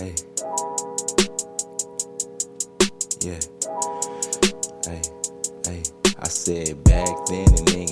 Hey. Yeah. Hey. Hey. I said back then and then.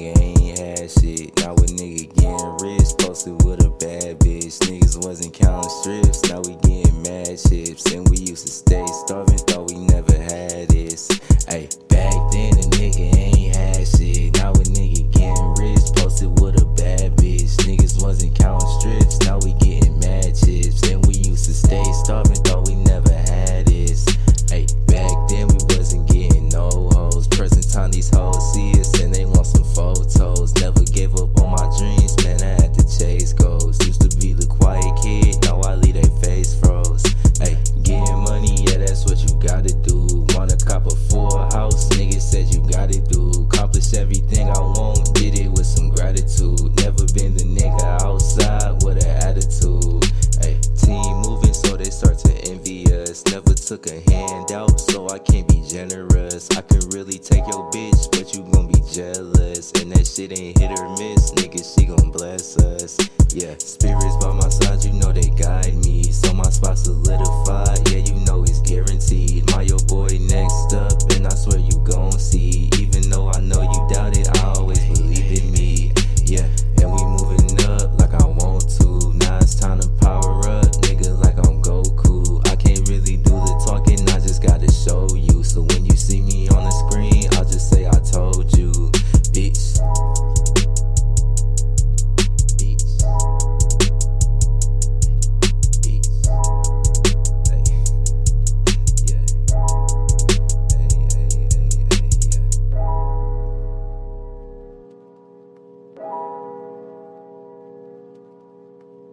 took a handout, so I can't be generous. I can really take your bitch, but you gon' be jealous. And that shit ain't hit or miss, nigga, she gon' bless us. Yeah, spirits by my side, you know they guide me. So my spot solidified.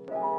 you